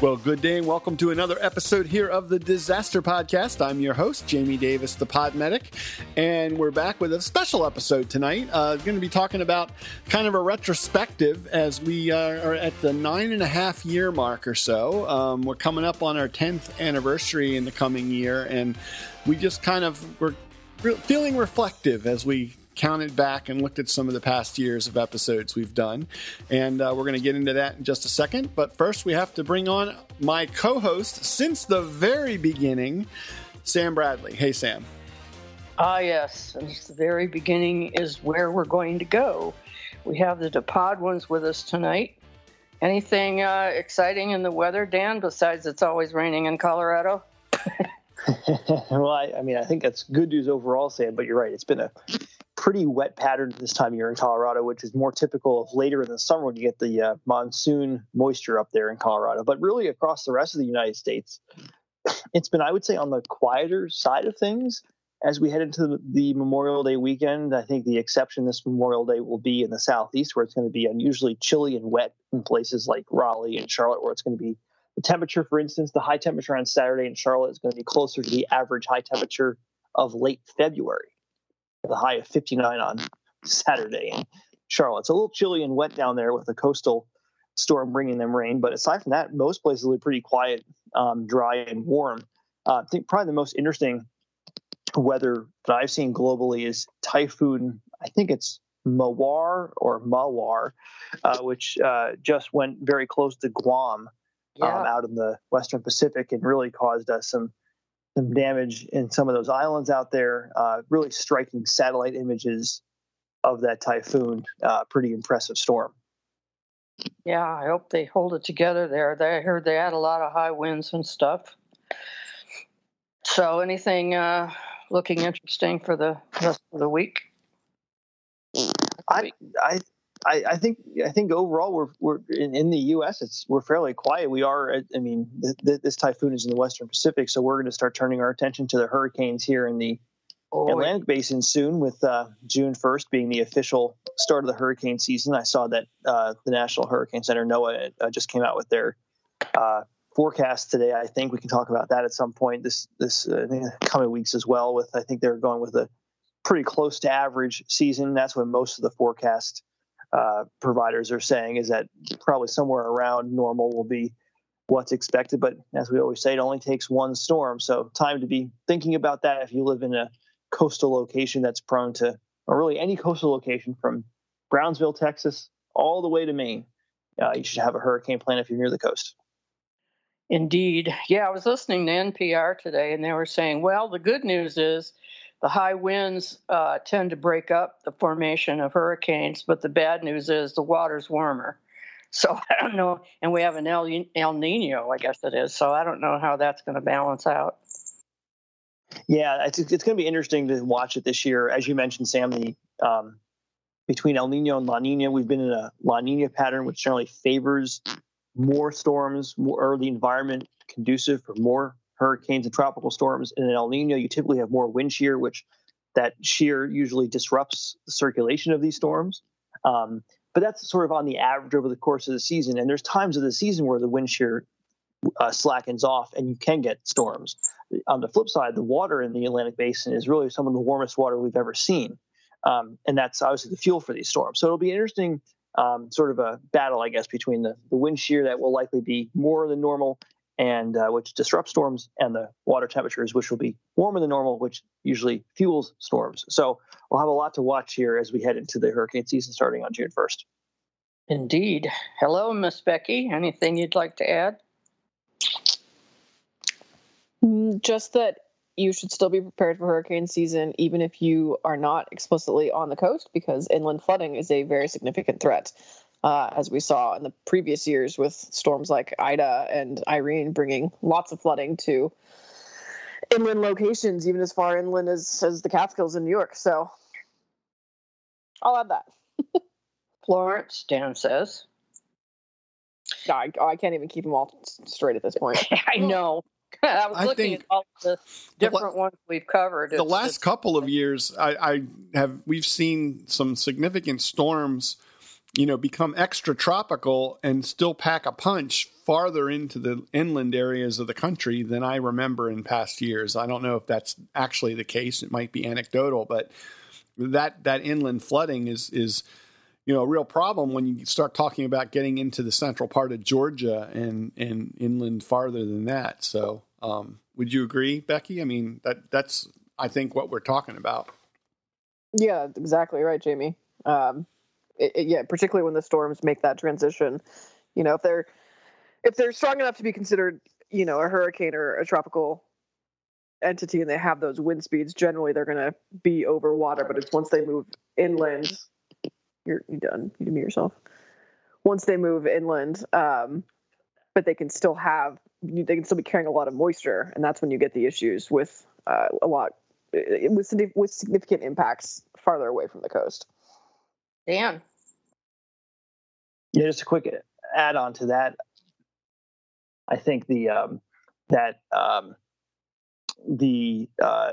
Well, good day and welcome to another episode here of the Disaster Podcast. I'm your host, Jamie Davis, the Pod Medic, and we're back with a special episode tonight. Uh, going to be talking about kind of a retrospective as we uh, are at the nine and a half year mark or so. Um, we're coming up on our 10th anniversary in the coming year, and we just kind of we're feeling reflective as we counted back and looked at some of the past years of episodes we've done. And uh, we're going to get into that in just a second. But first, we have to bring on my co host since the very beginning, Sam Bradley. Hey, Sam. Ah, yes. Since the very beginning is where we're going to go. We have the DePodwins with us tonight. Anything uh, exciting in the weather, Dan, besides it's always raining in Colorado? well, I, I, mean, I think that's good news overall, Sam. But you're right; it's been a pretty wet pattern this time of year in Colorado, which is more typical of later in the summer when you get the uh, monsoon moisture up there in Colorado. But really, across the rest of the United States, it's been, I would say, on the quieter side of things as we head into the Memorial Day weekend. I think the exception this Memorial Day will be in the southeast, where it's going to be unusually chilly and wet in places like Raleigh and Charlotte, where it's going to be the temperature, for instance, the high temperature on Saturday in Charlotte is going to be closer to the average high temperature of late February the high of 59 on Saturday in Charlotte. It's a little chilly and wet down there with a coastal storm bringing them rain. But aside from that, most places are pretty quiet, um, dry, and warm. Uh, I think probably the most interesting weather that I've seen globally is typhoon. I think it's Mawar or Mawar, uh, which uh, just went very close to Guam yeah. um, out in the Western Pacific and really caused us some some damage in some of those islands out there. Uh, really striking satellite images of that typhoon. Uh, pretty impressive storm. Yeah, I hope they hold it together there. They, I heard they had a lot of high winds and stuff. So, anything uh, looking interesting for the rest of the week? I, I I, I, think I think overall we're we're in, in, the U.S. It's we're fairly quiet. We are. I mean, th- th- this typhoon is in the Western Pacific, so we're going to start turning our attention to the hurricanes here in the oh, Atlantic Basin soon. With uh, June 1st being the official start of the hurricane season, I saw that uh, the National Hurricane Center NOAA uh, just came out with their uh, forecast today. I think we can talk about that at some point this this uh, coming weeks as well. With I think they're going with a pretty close to average season. That's when most of the forecast uh, providers are saying is that probably somewhere around normal will be what's expected. But as we always say, it only takes one storm. So time to be thinking about that if you live in a coastal location that's prone to, or really any coastal location from Brownsville, Texas, all the way to Maine. Uh, you should have a hurricane plan if you're near the coast. Indeed. Yeah, I was listening to NPR today and they were saying, well, the good news is the high winds uh, tend to break up the formation of hurricanes, but the bad news is the water's warmer. So I don't know, and we have an El, El Nino, I guess it is. So I don't know how that's going to balance out. Yeah, it's, it's going to be interesting to watch it this year. As you mentioned, Sam, the um, between El Nino and La Nina, we've been in a La Nina pattern, which generally favors more storms, more or the environment conducive for more hurricanes and tropical storms. In an El Nino, you typically have more wind shear, which that shear usually disrupts the circulation of these storms. Um, but that's sort of on the average over the course of the season. And there's times of the season where the wind shear uh, slackens off and you can get storms. On the flip side, the water in the Atlantic Basin is really some of the warmest water we've ever seen. Um, and that's obviously the fuel for these storms. So it'll be interesting, um, sort of a battle, I guess, between the, the wind shear that will likely be more than normal and uh, which disrupts storms, and the water temperatures, which will be warmer than normal, which usually fuels storms. So we'll have a lot to watch here as we head into the hurricane season starting on June 1st. Indeed. Hello, Miss Becky. Anything you'd like to add? Mm, just that you should still be prepared for hurricane season, even if you are not explicitly on the coast, because inland flooding is a very significant threat uh, as we saw in the previous years with storms like Ida and Irene bringing lots of flooding to inland locations, even as far inland as, as the Catskills in New York. So I'll add that. Florence, Dan says. I, I can't even keep them all straight at this point. I know. I was I looking at all the different the, ones we've covered. It's, the last couple of years, I, I, have we've seen some significant storms you know, become extra tropical and still pack a punch farther into the inland areas of the country than I remember in past years. I don't know if that's actually the case. It might be anecdotal, but that that inland flooding is is you know a real problem when you start talking about getting into the central part of Georgia and and inland farther than that. So, um, would you agree, Becky? I mean that that's I think what we're talking about. Yeah, exactly right, Jamie. Um, it, it, yeah, particularly when the storms make that transition. You know, if they're if they're strong enough to be considered, you know, a hurricane or a tropical entity, and they have those wind speeds, generally they're going to be over water. But it's once they move inland, you're, you're done. You me yourself. Once they move inland, um, but they can still have they can still be carrying a lot of moisture, and that's when you get the issues with uh, a lot with with significant impacts farther away from the coast. Dan. Yeah, just a quick add on to that. I think the um, that um, the uh,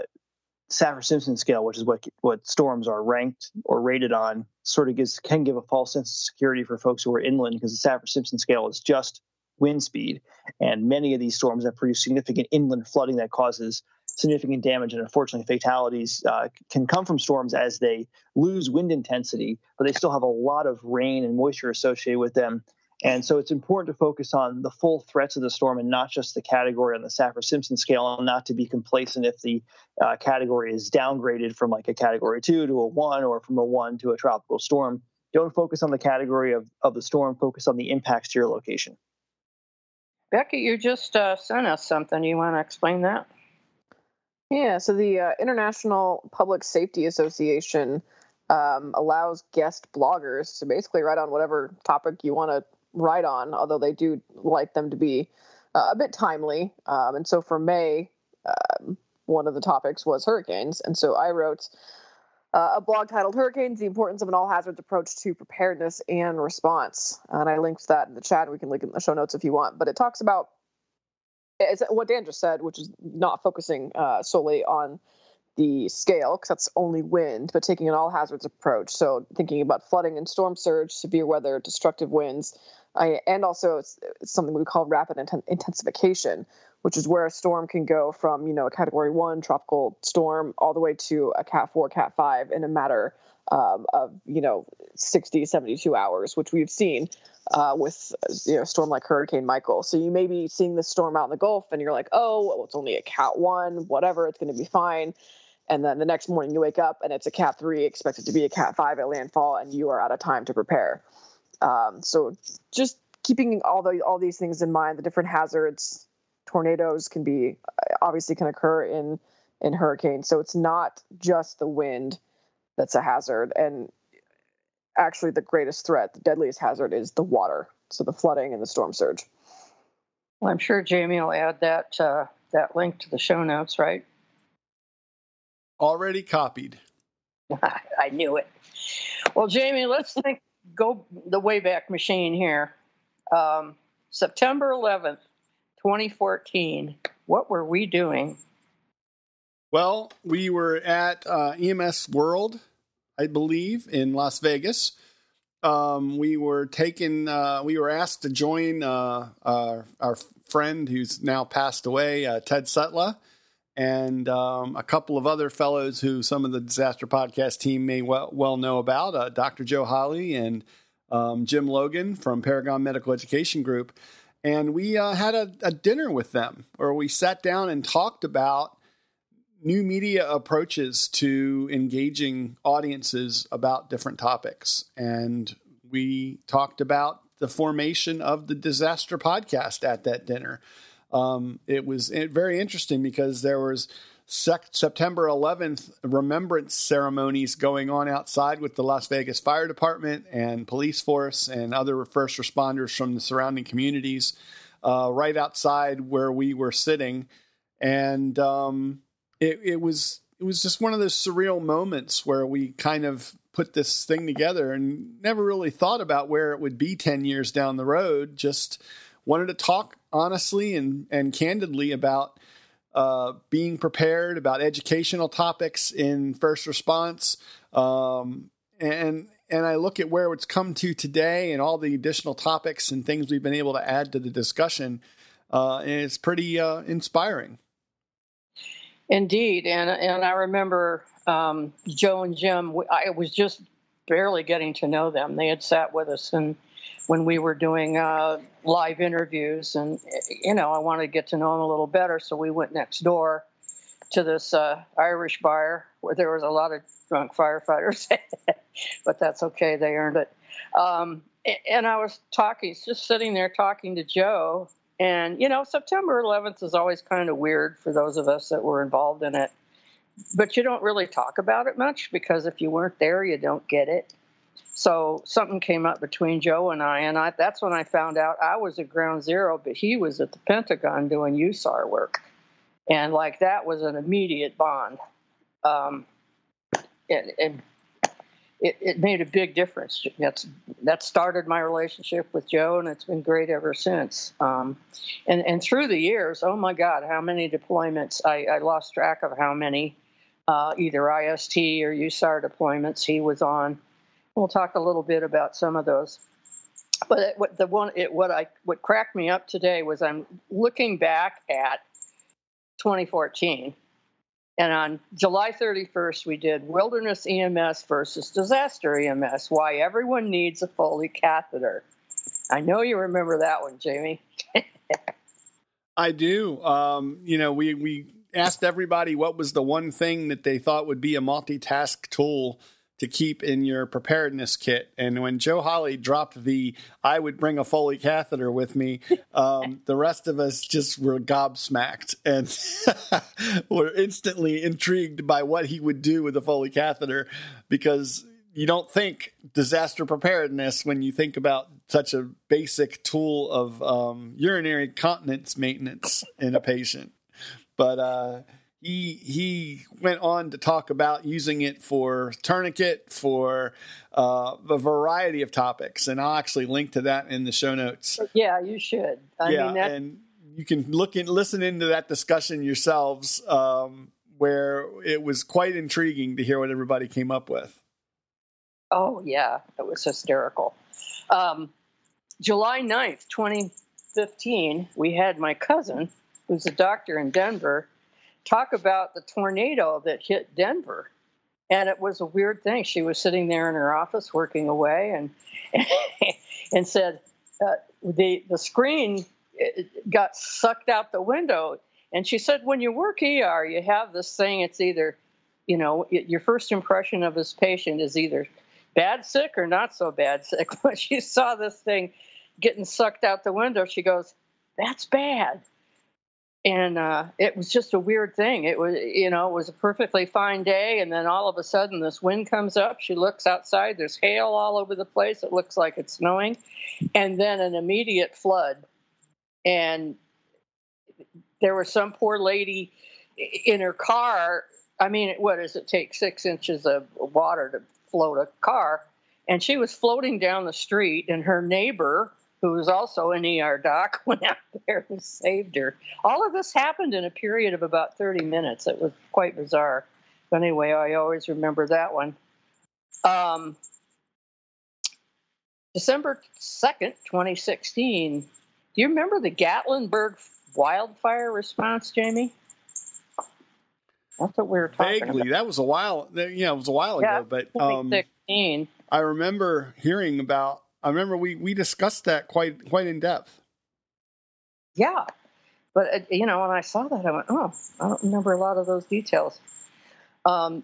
Saffir Simpson scale, which is what what storms are ranked or rated on, sort of gives can give a false sense of security for folks who are inland because the Saffir Simpson scale is just wind speed, and many of these storms have produced significant inland flooding that causes significant damage and unfortunately fatalities uh, can come from storms as they lose wind intensity, but they still have a lot of rain and moisture associated with them. And so it's important to focus on the full threats of the storm and not just the category on the Saffir Simpson scale, and not to be complacent if the uh, category is downgraded from like a category two to a one or from a one to a tropical storm. Don't focus on the category of, of the storm, focus on the impacts to your location. Becky, you just uh, sent us something. You want to explain that? Yeah, so the uh, International Public Safety Association um, allows guest bloggers to basically write on whatever topic you want to write on, although they do like them to be uh, a bit timely. Um, and so for May, um, one of the topics was hurricanes. And so I wrote uh, a blog titled Hurricanes The Importance of an All Hazards Approach to Preparedness and Response. And I linked that in the chat. We can link it in the show notes if you want. But it talks about it's what Dan just said, which is not focusing uh, solely on the scale because that's only wind, but taking an all hazards approach. So thinking about flooding and storm surge, severe weather, destructive winds, and also it's, it's something we call rapid inten- intensification, which is where a storm can go from you know a category one tropical storm all the way to a cat four, cat five in a matter um, of you know 60, 72 hours, which we've seen uh, with you know storm like Hurricane Michael. So you may be seeing this storm out in the Gulf, and you're like, oh, well, it's only a Cat one, whatever, it's going to be fine. And then the next morning you wake up and it's a Cat three, expected to be a Cat five at landfall, and you are out of time to prepare. Um, so just keeping all the all these things in mind, the different hazards, tornadoes can be obviously can occur in in hurricanes. So it's not just the wind that's a hazard, and actually the greatest threat, the deadliest hazard, is the water. So the flooding and the storm surge. Well, I'm sure Jamie will add that uh, that link to the show notes, right? Already copied. I knew it. Well, Jamie, let's think. Go the Wayback Machine here. Um, September 11th, 2014. What were we doing? Well, we were at uh, EMS World I believe, in Las Vegas. Um, we were taken. Uh, we were asked to join uh, uh, our friend who's now passed away, uh, Ted Sutla, and um, a couple of other fellows who some of the disaster podcast team may well, well know about, uh, Dr. Joe Holley and um, Jim Logan from Paragon Medical Education Group. And we uh, had a, a dinner with them where we sat down and talked about new media approaches to engaging audiences about different topics. And we talked about the formation of the Disaster Podcast at that dinner. Um, it was very interesting because there was sec- September 11th remembrance ceremonies going on outside with the Las Vegas Fire Department and police force and other first responders from the surrounding communities uh, right outside where we were sitting. And um, it, it was it was just one of those surreal moments where we kind of put this thing together and never really thought about where it would be 10 years down the road just wanted to talk honestly and, and candidly about uh, being prepared about educational topics in first response um, and and I look at where it's come to today and all the additional topics and things we've been able to add to the discussion, uh, and it's pretty uh, inspiring. Indeed, and and I remember um, Joe and Jim. I was just barely getting to know them. They had sat with us and when we were doing uh, live interviews, and you know, I wanted to get to know them a little better, so we went next door to this uh, Irish bar where there was a lot of drunk firefighters, but that's okay. They earned it. Um, and I was talking, just sitting there talking to Joe. And, you know, September 11th is always kind of weird for those of us that were involved in it. But you don't really talk about it much because if you weren't there, you don't get it. So something came up between Joe and I, and I, that's when I found out I was at Ground Zero, but he was at the Pentagon doing USAR work and like that was an immediate bond. Um, it, it, it, it made a big difference. That's that started my relationship with Joe, and it's been great ever since. Um, and and through the years, oh my God, how many deployments? I, I lost track of how many, uh, either IST or USAR deployments he was on. We'll talk a little bit about some of those. But it, what the one, it, what I what cracked me up today was I'm looking back at 2014. And on July 31st, we did Wilderness EMS versus Disaster EMS Why Everyone Needs a Foley Catheter. I know you remember that one, Jamie. I do. Um, you know, we, we asked everybody what was the one thing that they thought would be a multitask tool to keep in your preparedness kit. And when Joe Holley dropped the I would bring a Foley catheter with me, um, the rest of us just were gobsmacked and were instantly intrigued by what he would do with a Foley catheter because you don't think disaster preparedness when you think about such a basic tool of um, urinary continence maintenance in a patient. But uh, he he went on to talk about using it for tourniquet for uh, a variety of topics, and I'll actually link to that in the show notes. Yeah, you should. I yeah, mean, that... and you can look and listen into that discussion yourselves, um, where it was quite intriguing to hear what everybody came up with. Oh yeah, it was hysterical. Um, July 9th, 2015, we had my cousin, who's a doctor in Denver talk about the tornado that hit Denver. And it was a weird thing. She was sitting there in her office working away and and said uh, the the screen got sucked out the window. And she said, when you work ER, you have this thing. It's either, you know, your first impression of this patient is either bad sick or not so bad sick. When she saw this thing getting sucked out the window, she goes, "That's bad." And uh, it was just a weird thing. It was, you know, it was a perfectly fine day, and then all of a sudden this wind comes up. She looks outside. There's hail all over the place. It looks like it's snowing, and then an immediate flood. And there was some poor lady in her car. I mean, what does it take? Six inches of water to float a car, and she was floating down the street, and her neighbor who was also an ER doc, went out there and saved her. All of this happened in a period of about 30 minutes. It was quite bizarre. But anyway, I always remember that one. Um, December 2nd, 2016. Do you remember the Gatlinburg wildfire response, Jamie? That's what we were talking Vaguely, about. that was a while. Yeah, it was a while yeah, ago. But um, 2016. I remember hearing about I remember we we discussed that quite quite in depth. Yeah, but uh, you know, when I saw that, I went, "Oh, I don't remember a lot of those details." Um,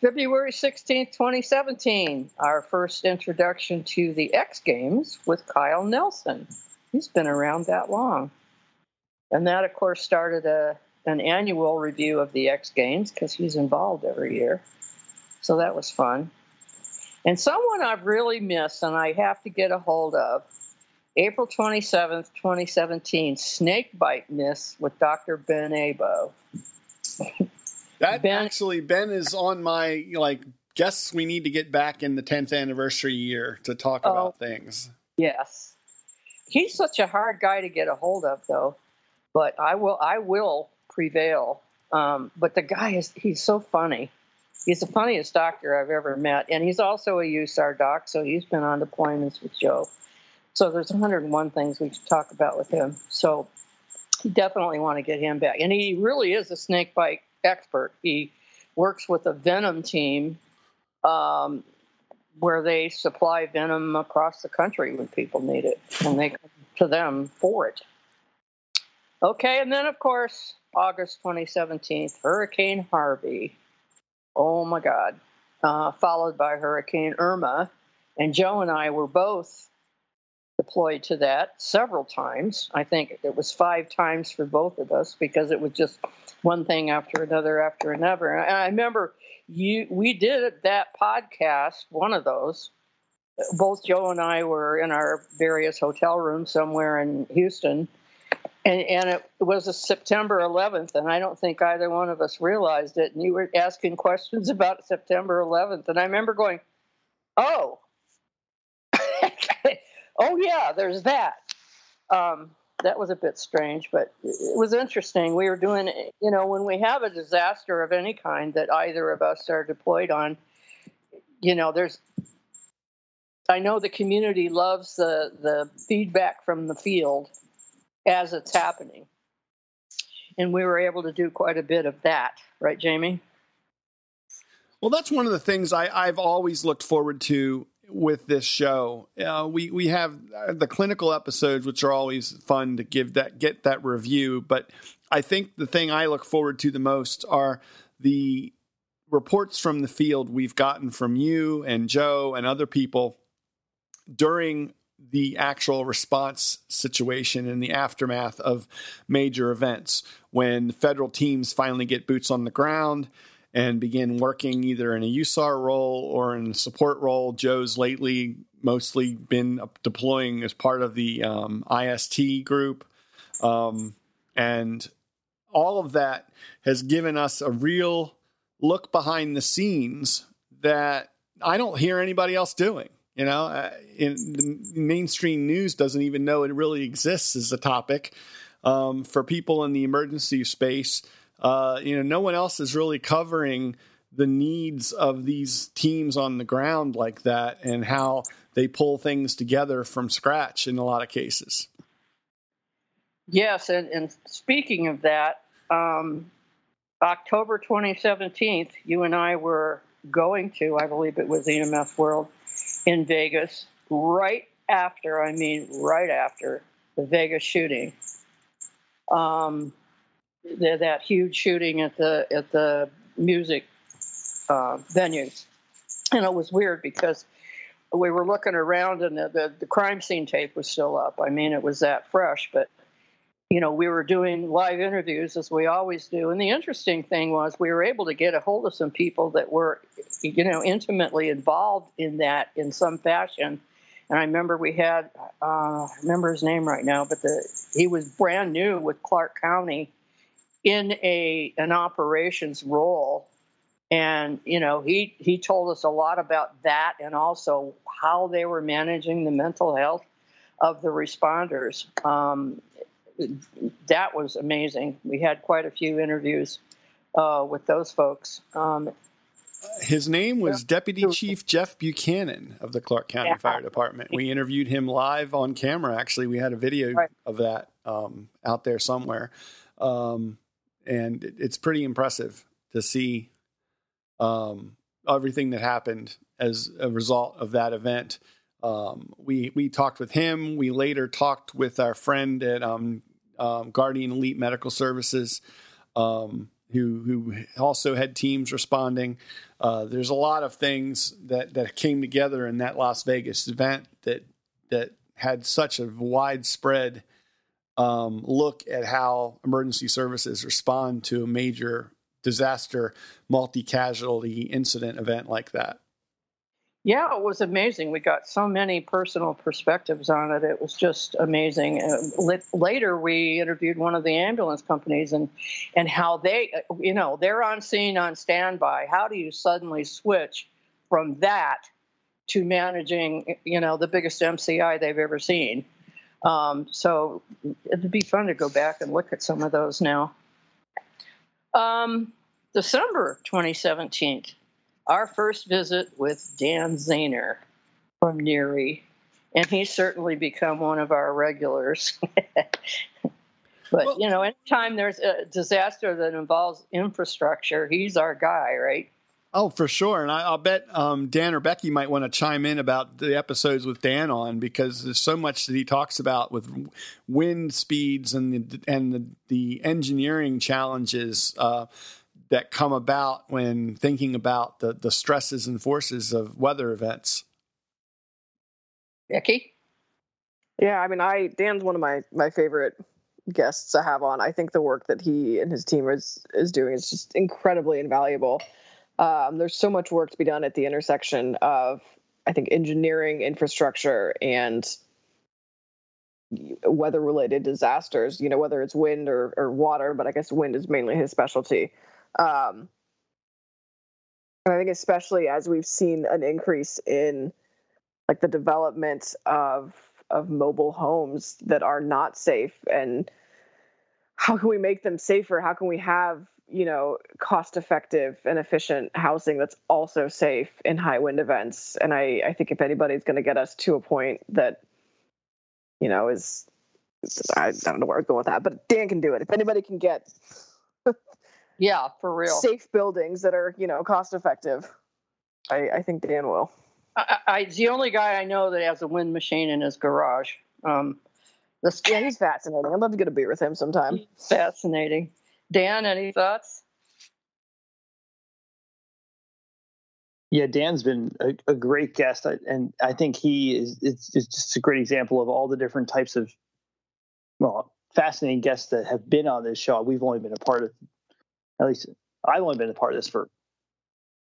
February sixteenth, twenty seventeen, our first introduction to the X Games with Kyle Nelson. He's been around that long, and that, of course, started a an annual review of the X Games because he's involved every year. So that was fun. And someone I've really missed and I have to get a hold of April 27th, 2017, snake bite miss with Dr. Ben Abo. that ben, actually, Ben is on my, like, guess we need to get back in the 10th anniversary year to talk oh, about things. Yes. He's such a hard guy to get a hold of, though. But I will, I will prevail. Um, but the guy is, he's so funny He's the funniest doctor I've ever met, and he's also a USAR doc, so he's been on deployments with Joe. So there's 101 things we could talk about with him. So definitely want to get him back, and he really is a snake bite expert. He works with a venom team um, where they supply venom across the country when people need it, and they come to them for it. Okay, and then of course, August 2017, Hurricane Harvey. Oh my God. Uh, followed by Hurricane Irma. And Joe and I were both deployed to that several times. I think it was five times for both of us because it was just one thing after another after another. And I remember you we did that podcast, one of those. Both Joe and I were in our various hotel rooms somewhere in Houston. And, and it was September 11th, and I don't think either one of us realized it. And you were asking questions about September 11th, and I remember going, "Oh, oh yeah, there's that." Um, that was a bit strange, but it was interesting. We were doing, you know, when we have a disaster of any kind that either of us are deployed on, you know, there's. I know the community loves the the feedback from the field as it's happening, and we were able to do quite a bit of that, right, Jamie? Well, that's one of the things I, I've always looked forward to with this show. Uh, we we have uh, the clinical episodes, which are always fun to give that get that review. But I think the thing I look forward to the most are the reports from the field we've gotten from you and Joe and other people during the actual response situation in the aftermath of major events when federal teams finally get boots on the ground and begin working either in a USAR role or in a support role. Joe's lately mostly been deploying as part of the um, IST group. Um, and all of that has given us a real look behind the scenes that I don't hear anybody else doing. You know, uh, in the mainstream news doesn't even know it really exists as a topic. Um, for people in the emergency space, uh, you know, no one else is really covering the needs of these teams on the ground like that and how they pull things together from scratch in a lot of cases. Yes, and, and speaking of that, um, October 2017, you and I were going to, I believe it was EMS World in Vegas, right after, I mean, right after the Vegas shooting. Um, that huge shooting at the at the music uh, venues, and it was weird because we were looking around and the, the, the crime scene tape was still up. I mean, it was that fresh, but you know, we were doing live interviews as we always do. And the interesting thing was we were able to get a hold of some people that were, you know, intimately involved in that in some fashion. And I remember we had, uh, I remember his name right now, but the he was brand new with Clark County in a an operations role and you know he he told us a lot about that and also how they were managing the mental health of the responders um, that was amazing we had quite a few interviews uh, with those folks um, his name was Deputy Chief Jeff Buchanan of the Clark County yeah. Fire Department. We interviewed him live on camera. Actually, we had a video right. of that um, out there somewhere. Um, and it's pretty impressive to see um, everything that happened as a result of that event. Um, we we talked with him. We later talked with our friend at um, um Guardian Elite Medical Services, um, who who also had teams responding. Uh, there's a lot of things that that came together in that Las Vegas event that that had such a widespread um, look at how emergency services respond to a major disaster, multi casualty incident event like that. Yeah, it was amazing. We got so many personal perspectives on it. It was just amazing. Uh, later, we interviewed one of the ambulance companies and and how they, uh, you know, they're on scene on standby. How do you suddenly switch from that to managing, you know, the biggest MCI they've ever seen? Um, so it'd be fun to go back and look at some of those now. Um, December 2017, our first visit with Dan Zahner from NERI, and he's certainly become one of our regulars. but well, you know, anytime there's a disaster that involves infrastructure, he's our guy, right? Oh, for sure. And I, will bet um, Dan or Becky might want to chime in about the episodes with Dan on because there's so much that he talks about with wind speeds and the, and the, the engineering challenges uh, that come about when thinking about the, the stresses and forces of weather events. Becky? Yeah, I mean, I Dan's one of my my favorite guests to have on. I think the work that he and his team is is doing is just incredibly invaluable. Um, there's so much work to be done at the intersection of, I think, engineering, infrastructure, and weather related disasters, you know, whether it's wind or, or water, but I guess wind is mainly his specialty. Um, and I think especially as we've seen an increase in like the development of of mobile homes that are not safe and how can we make them safer? How can we have you know, cost effective and efficient housing that's also safe in high wind events. And I, I think if anybody's going to get us to a point that, you know, is, I, I don't know where I'm going with that, but Dan can do it. If anybody can get, yeah, for real, safe buildings that are, you know, cost effective, I, I think Dan will. I, I, the only guy I know that has a wind machine in his garage. Um, this, yeah, he's fascinating. I'd love to get a beer with him sometime. Fascinating. Dan, any thoughts? Yeah, Dan's been a, a great guest, and I think he is. It's, it's, just a great example of all the different types of, well, fascinating guests that have been on this show. We've only been a part of, at least I've only been a part of this for.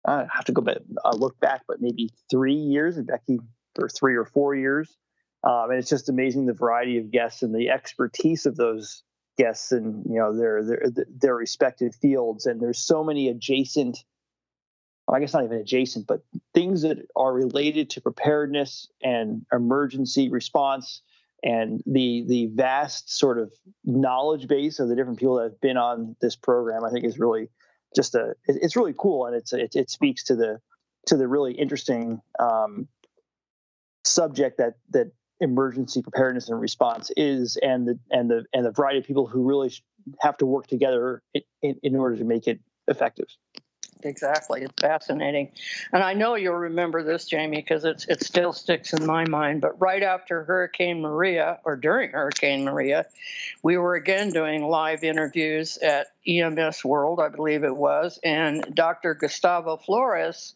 I have to go back, uh, look back, but maybe three years, Becky for three or four years. Um, and it's just amazing the variety of guests and the expertise of those guests and you know their their their respective fields and there's so many adjacent I guess not even adjacent, but things that are related to preparedness and emergency response and the the vast sort of knowledge base of the different people that have been on this program, I think is really just a it's really cool and it's it, it speaks to the to the really interesting um, subject that that emergency preparedness and response is and the and the and the variety of people who really have to work together in, in order to make it effective exactly it's fascinating and i know you'll remember this jamie because it still sticks in my mind but right after hurricane maria or during hurricane maria we were again doing live interviews at ems world i believe it was and dr gustavo flores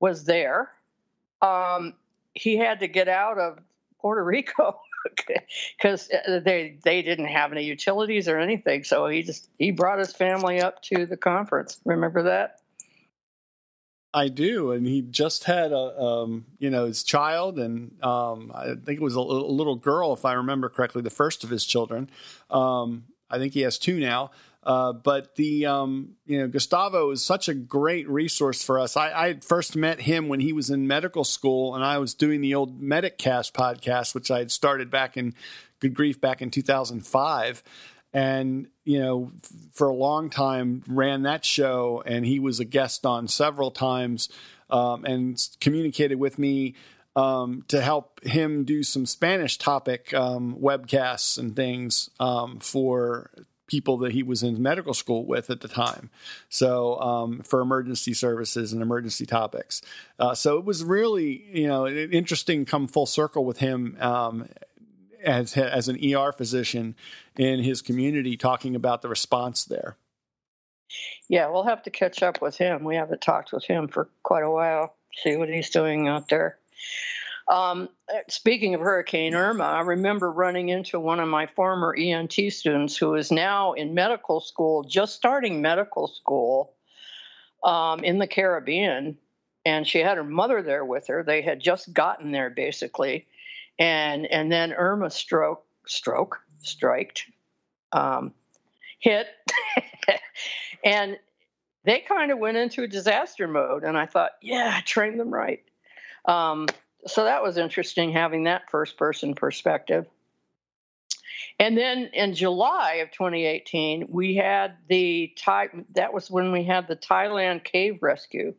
was there um, he had to get out of Puerto Rico because uh, they they didn't have any utilities or anything. So he just he brought his family up to the conference. Remember that? I do, and he just had a um, you know his child, and um, I think it was a, a, little girl, if I remember correctly, the first of his children. Um, I think he has two now. Uh, but the um, you know Gustavo is such a great resource for us. I, I first met him when he was in medical school, and I was doing the old MedicCast podcast, which I had started back in Good Grief back in 2005 and you know for a long time ran that show and he was a guest on several times um, and communicated with me um, to help him do some spanish topic um, webcasts and things um, for people that he was in medical school with at the time. So um, for emergency services and emergency topics. Uh, so it was really, you know, interesting come full circle with him um, as, as an ER physician in his community talking about the response there. Yeah, we'll have to catch up with him. We haven't talked with him for quite a while. See what he's doing out there. Um, speaking of Hurricane Irma, I remember running into one of my former EMT students who is now in medical school, just starting medical school um, in the Caribbean. And she had her mother there with her. They had just gotten there basically. And, and then Irma stroke, stroke, striked, um, hit. and they kind of went into disaster mode. And I thought, yeah, I trained them right. Um, so that was interesting having that first person perspective. And then in July of 2018, we had the Thai, that was when we had the Thailand cave rescue.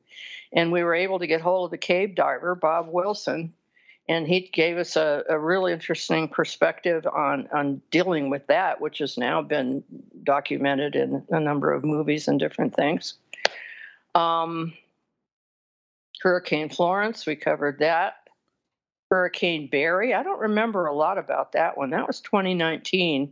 And we were able to get hold of the cave diver, Bob Wilson, and he gave us a, a really interesting perspective on, on dealing with that, which has now been documented in a number of movies and different things. Um, Hurricane Florence, we covered that. Hurricane Barry, I don't remember a lot about that one. That was 2019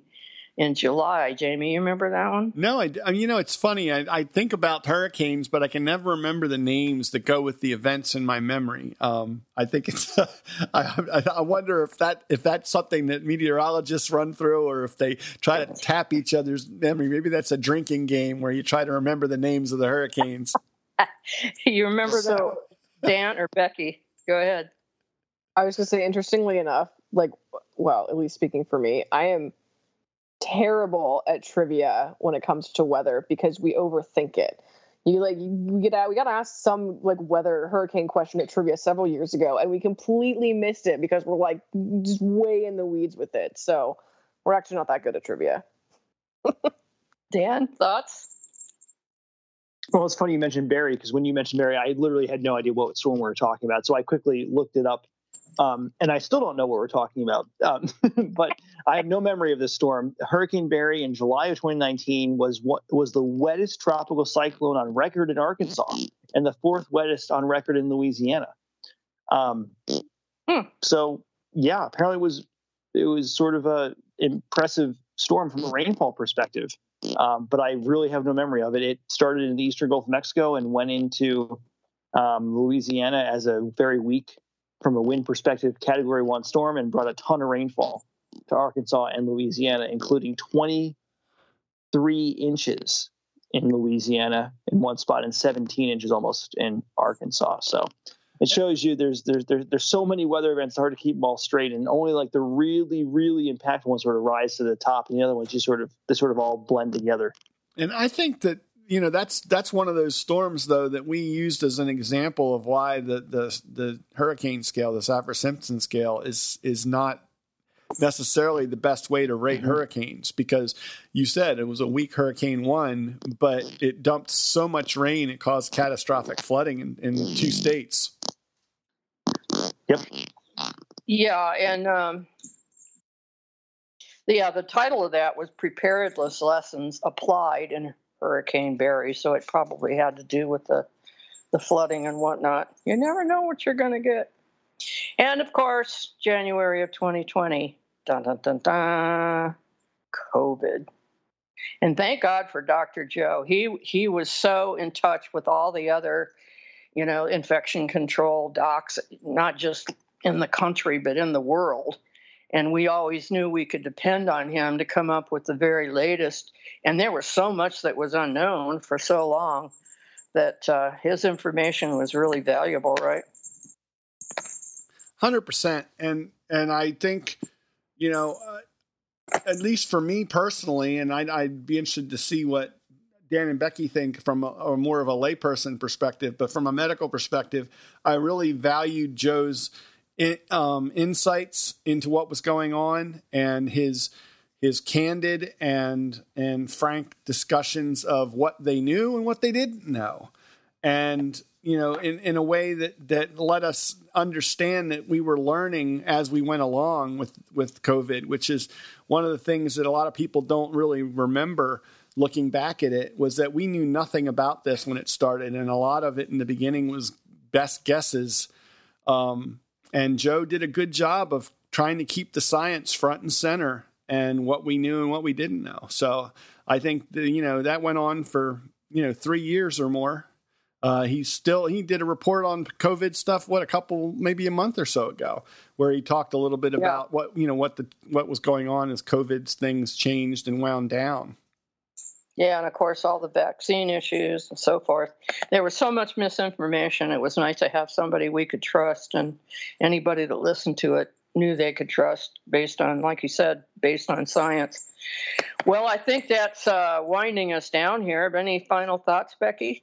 in July. Jamie, you remember that one? No, I, I you know, it's funny. I, I, think about hurricanes, but I can never remember the names that go with the events in my memory. Um, I think it's. I, I, wonder if that if that's something that meteorologists run through, or if they try to tap each other's memory. Maybe that's a drinking game where you try to remember the names of the hurricanes. you remember so, that, Dan or Becky? Go ahead. I was going to say, interestingly enough, like, well, at least speaking for me, I am terrible at trivia when it comes to weather because we overthink it. You like we get out, we got asked some like weather hurricane question at trivia several years ago, and we completely missed it because we're like just way in the weeds with it. So we're actually not that good at trivia. Dan, thoughts? Well, it's funny you mentioned Barry because when you mentioned Barry, I literally had no idea what storm we were talking about. So I quickly looked it up um, and I still don't know what we're talking about, um, but I have no memory of this storm. Hurricane Barry in July of 2019 was what was the wettest tropical cyclone on record in Arkansas and the fourth wettest on record in Louisiana. Um, hmm. So yeah, apparently it was it was sort of a impressive storm from a rainfall perspective, um, but I really have no memory of it. It started in the eastern Gulf of Mexico and went into um, Louisiana as a very weak from a wind perspective, category one storm and brought a ton of rainfall to Arkansas and Louisiana, including 23 inches in Louisiana in one spot and 17 inches almost in Arkansas. So it shows you there's there's there's, there's so many weather events it's hard to keep them all straight and only like the really really impactful ones sort of rise to the top and the other ones just sort of they sort of all blend together and i think that you know that's that's one of those storms though that we used as an example of why the the the hurricane scale, the Saffir Simpson scale, is is not necessarily the best way to rate mm-hmm. hurricanes because you said it was a weak hurricane one, but it dumped so much rain it caused catastrophic flooding in, in two states. Yep. Yeah, and um, yeah, the title of that was Preparedness Lessons Applied in Hurricane Barry, so it probably had to do with the the flooding and whatnot. You never know what you're going to get. And of course, January of 2020, dun dun dun dun, COVID. And thank God for Dr. Joe. He he was so in touch with all the other, you know, infection control docs, not just in the country but in the world and we always knew we could depend on him to come up with the very latest. And there was so much that was unknown for so long that uh, his information was really valuable, right? Hundred percent, and and I think, you know, uh, at least for me personally, and I'd, I'd, be interested to see what Dan and Becky think from a, a more of a layperson perspective, but from a medical perspective, I really valued Joe's in, um, insights into what was going on and his his candid and and frank discussions of what they knew and what they didn't know. And you know in, in a way that that let us understand that we were learning as we went along with with covid which is one of the things that a lot of people don't really remember looking back at it was that we knew nothing about this when it started. And a lot of it in the beginning was best guesses um, and Joe did a good job of trying to keep the science front and center and what we knew and what we didn't know. So I think the, you know that went on for you know three years or more. Uh, he still he did a report on COVID stuff. What a couple maybe a month or so ago, where he talked a little bit yeah. about what you know what the what was going on as COVID's things changed and wound down. Yeah, and of course, all the vaccine issues and so forth. There was so much misinformation. It was nice to have somebody we could trust, and anybody that listened to it knew they could trust based on, like you said, based on science. Well, I think that's uh, winding us down here. Any final thoughts, Becky?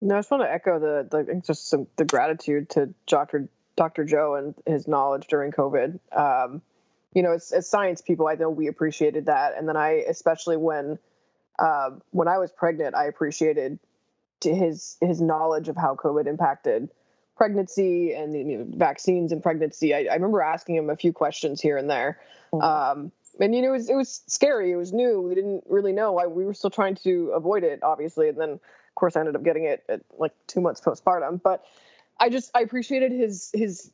No, I just want to echo the, the just some, the gratitude to Dr. Dr. Joe and his knowledge during COVID. Um, you know, as, as science people, I know we appreciated that, and then I especially when uh, when I was pregnant, I appreciated his his knowledge of how COVID impacted pregnancy and you know, vaccines and pregnancy. I, I, remember asking him a few questions here and there. Mm-hmm. Um, and you know, it was it was scary. It was new. We didn't really know. why we were still trying to avoid it, obviously. And then, of course, I ended up getting it at like two months postpartum. But I just I appreciated his his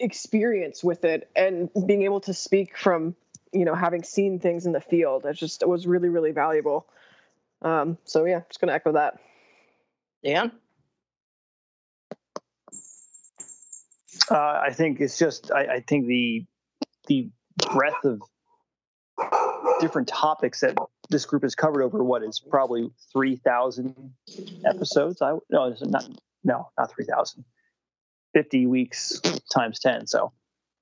experience with it and being able to speak from you know having seen things in the field. It just it was really really valuable. Um, so yeah, just gonna echo that. Dan. Uh, I think it's just I, I think the the breadth of different topics that this group has covered over what is probably 3,000 episodes. I no, it's not no, not 3,000. 50 weeks times 10, so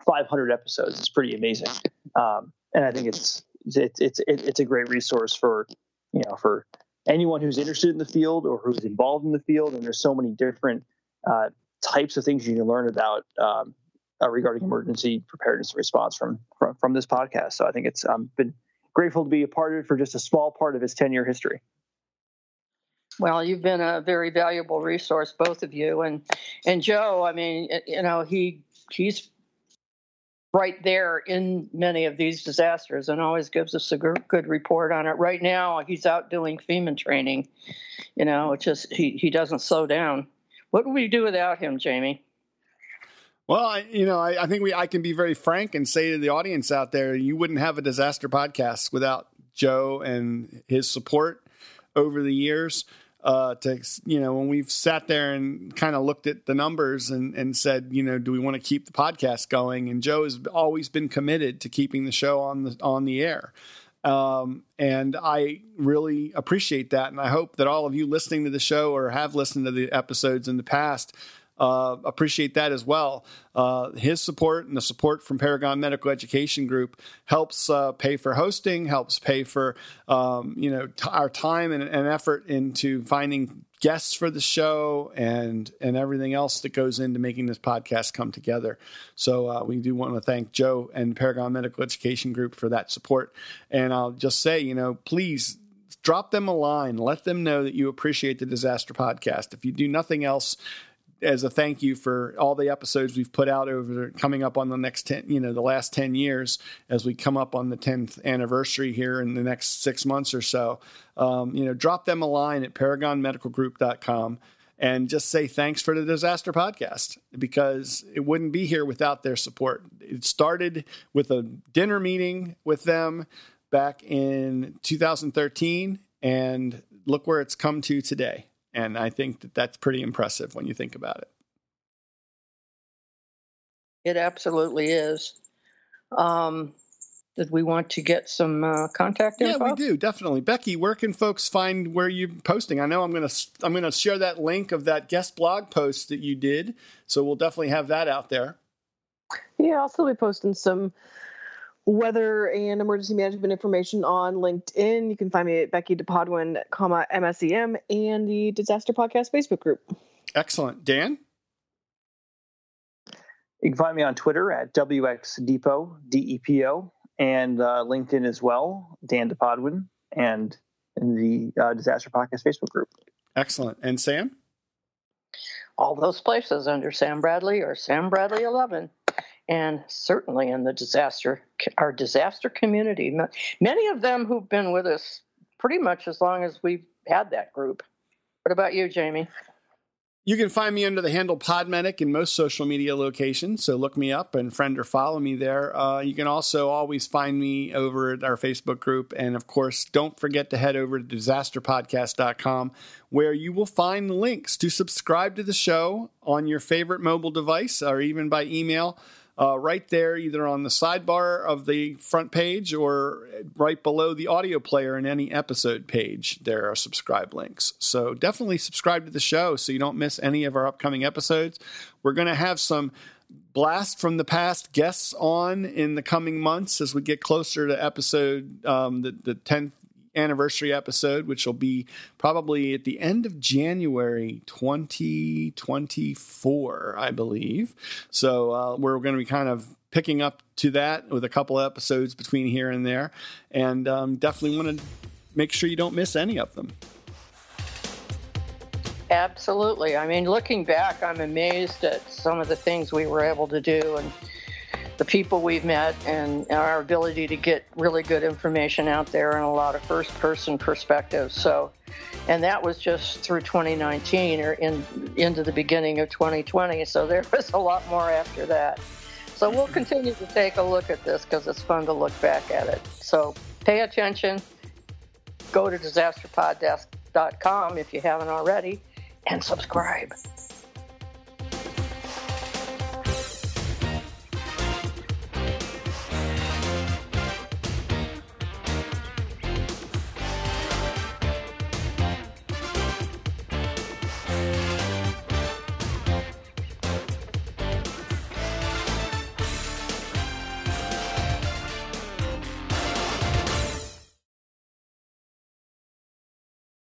500 episodes. is pretty amazing, um, and I think it's it's it's it's a great resource for you know for anyone who's interested in the field or who's involved in the field. And there's so many different uh, types of things you can learn about um, uh, regarding emergency preparedness and response from, from, from this podcast. So I think it's um, been grateful to be a part of it for just a small part of its 10 year history. Well, you've been a very valuable resource, both of you, and and Joe. I mean, you know, he he's right there in many of these disasters and always gives us a good report on it. Right now, he's out doing FEMA training. You know, it's just he he doesn't slow down. What would we do without him, Jamie? Well, I, you know, I, I, think we I can be very frank and say to the audience out there, you wouldn't have a disaster podcast without Joe and his support over the years. Uh, to you know, when we've sat there and kind of looked at the numbers and, and said, you know, do we want to keep the podcast going? And Joe has always been committed to keeping the show on the on the air. Um, and I really appreciate that. And I hope that all of you listening to the show or have listened to the episodes in the past uh, appreciate that as well. Uh, his support and the support from Paragon Medical Education Group helps uh, pay for hosting, helps pay for um, you know t- our time and, and, effort into finding guests for the show and and everything else that goes into making this podcast come together. So uh, we do want to thank Joe and Paragon Medical Education Group for that support. And I'll just say, you know, please drop them a line. Let them know that you appreciate the Disaster Podcast. If you do nothing else, as a thank you for all the episodes we've put out over coming up on the next 10 you know the last 10 years as we come up on the 10th anniversary here in the next six months or so. Um, you know drop them a line at paragonmedicalgroup.com and just say thanks for the disaster podcast because it wouldn't be here without their support. It started with a dinner meeting with them back in 2013 and look where it's come to today and I think that that's pretty impressive when you think about it. It absolutely is. Um, did we want to get some uh, contact info? Yeah, we do definitely. Becky, where can folks find where you're posting? I know I'm gonna I'm gonna share that link of that guest blog post that you did, so we'll definitely have that out there. Yeah, I'll still be posting some weather and emergency management information on LinkedIn. You can find me at Becky DePodwin, comma MSEM, and the Disaster Podcast Facebook group. Excellent, Dan. You can find me on Twitter at WXDepo, D-E-P-O, and uh, LinkedIn as well, Dan DePodwin, and in the uh, Disaster Podcast Facebook group. Excellent. And Sam? All those places under Sam Bradley or Sam Bradley 11 and certainly in the disaster our disaster community many of them who've been with us pretty much as long as we've had that group what about you jamie you can find me under the handle Podmedic in most social media locations. So look me up and friend or follow me there. Uh, you can also always find me over at our Facebook group. And of course, don't forget to head over to disasterpodcast.com where you will find links to subscribe to the show on your favorite mobile device or even by email uh, right there, either on the sidebar of the front page or right below the audio player in any episode page. There are subscribe links. So definitely subscribe to the show so you don't miss any of our upcoming episodes. We're going to have some blast from the past guests on in the coming months as we get closer to episode um, the, the 10th anniversary episode, which will be probably at the end of January 2024, I believe. So uh, we're going to be kind of picking up to that with a couple episodes between here and there, and um, definitely want to make sure you don't miss any of them. Absolutely. I mean, looking back, I'm amazed at some of the things we were able to do and the people we've met and our ability to get really good information out there and a lot of first person perspectives. So, and that was just through 2019 or in into the beginning of 2020. So there was a lot more after that. So we'll continue to take a look at this because it's fun to look back at it. So pay attention. Go to disasterpodcast.com if you haven't already and subscribe.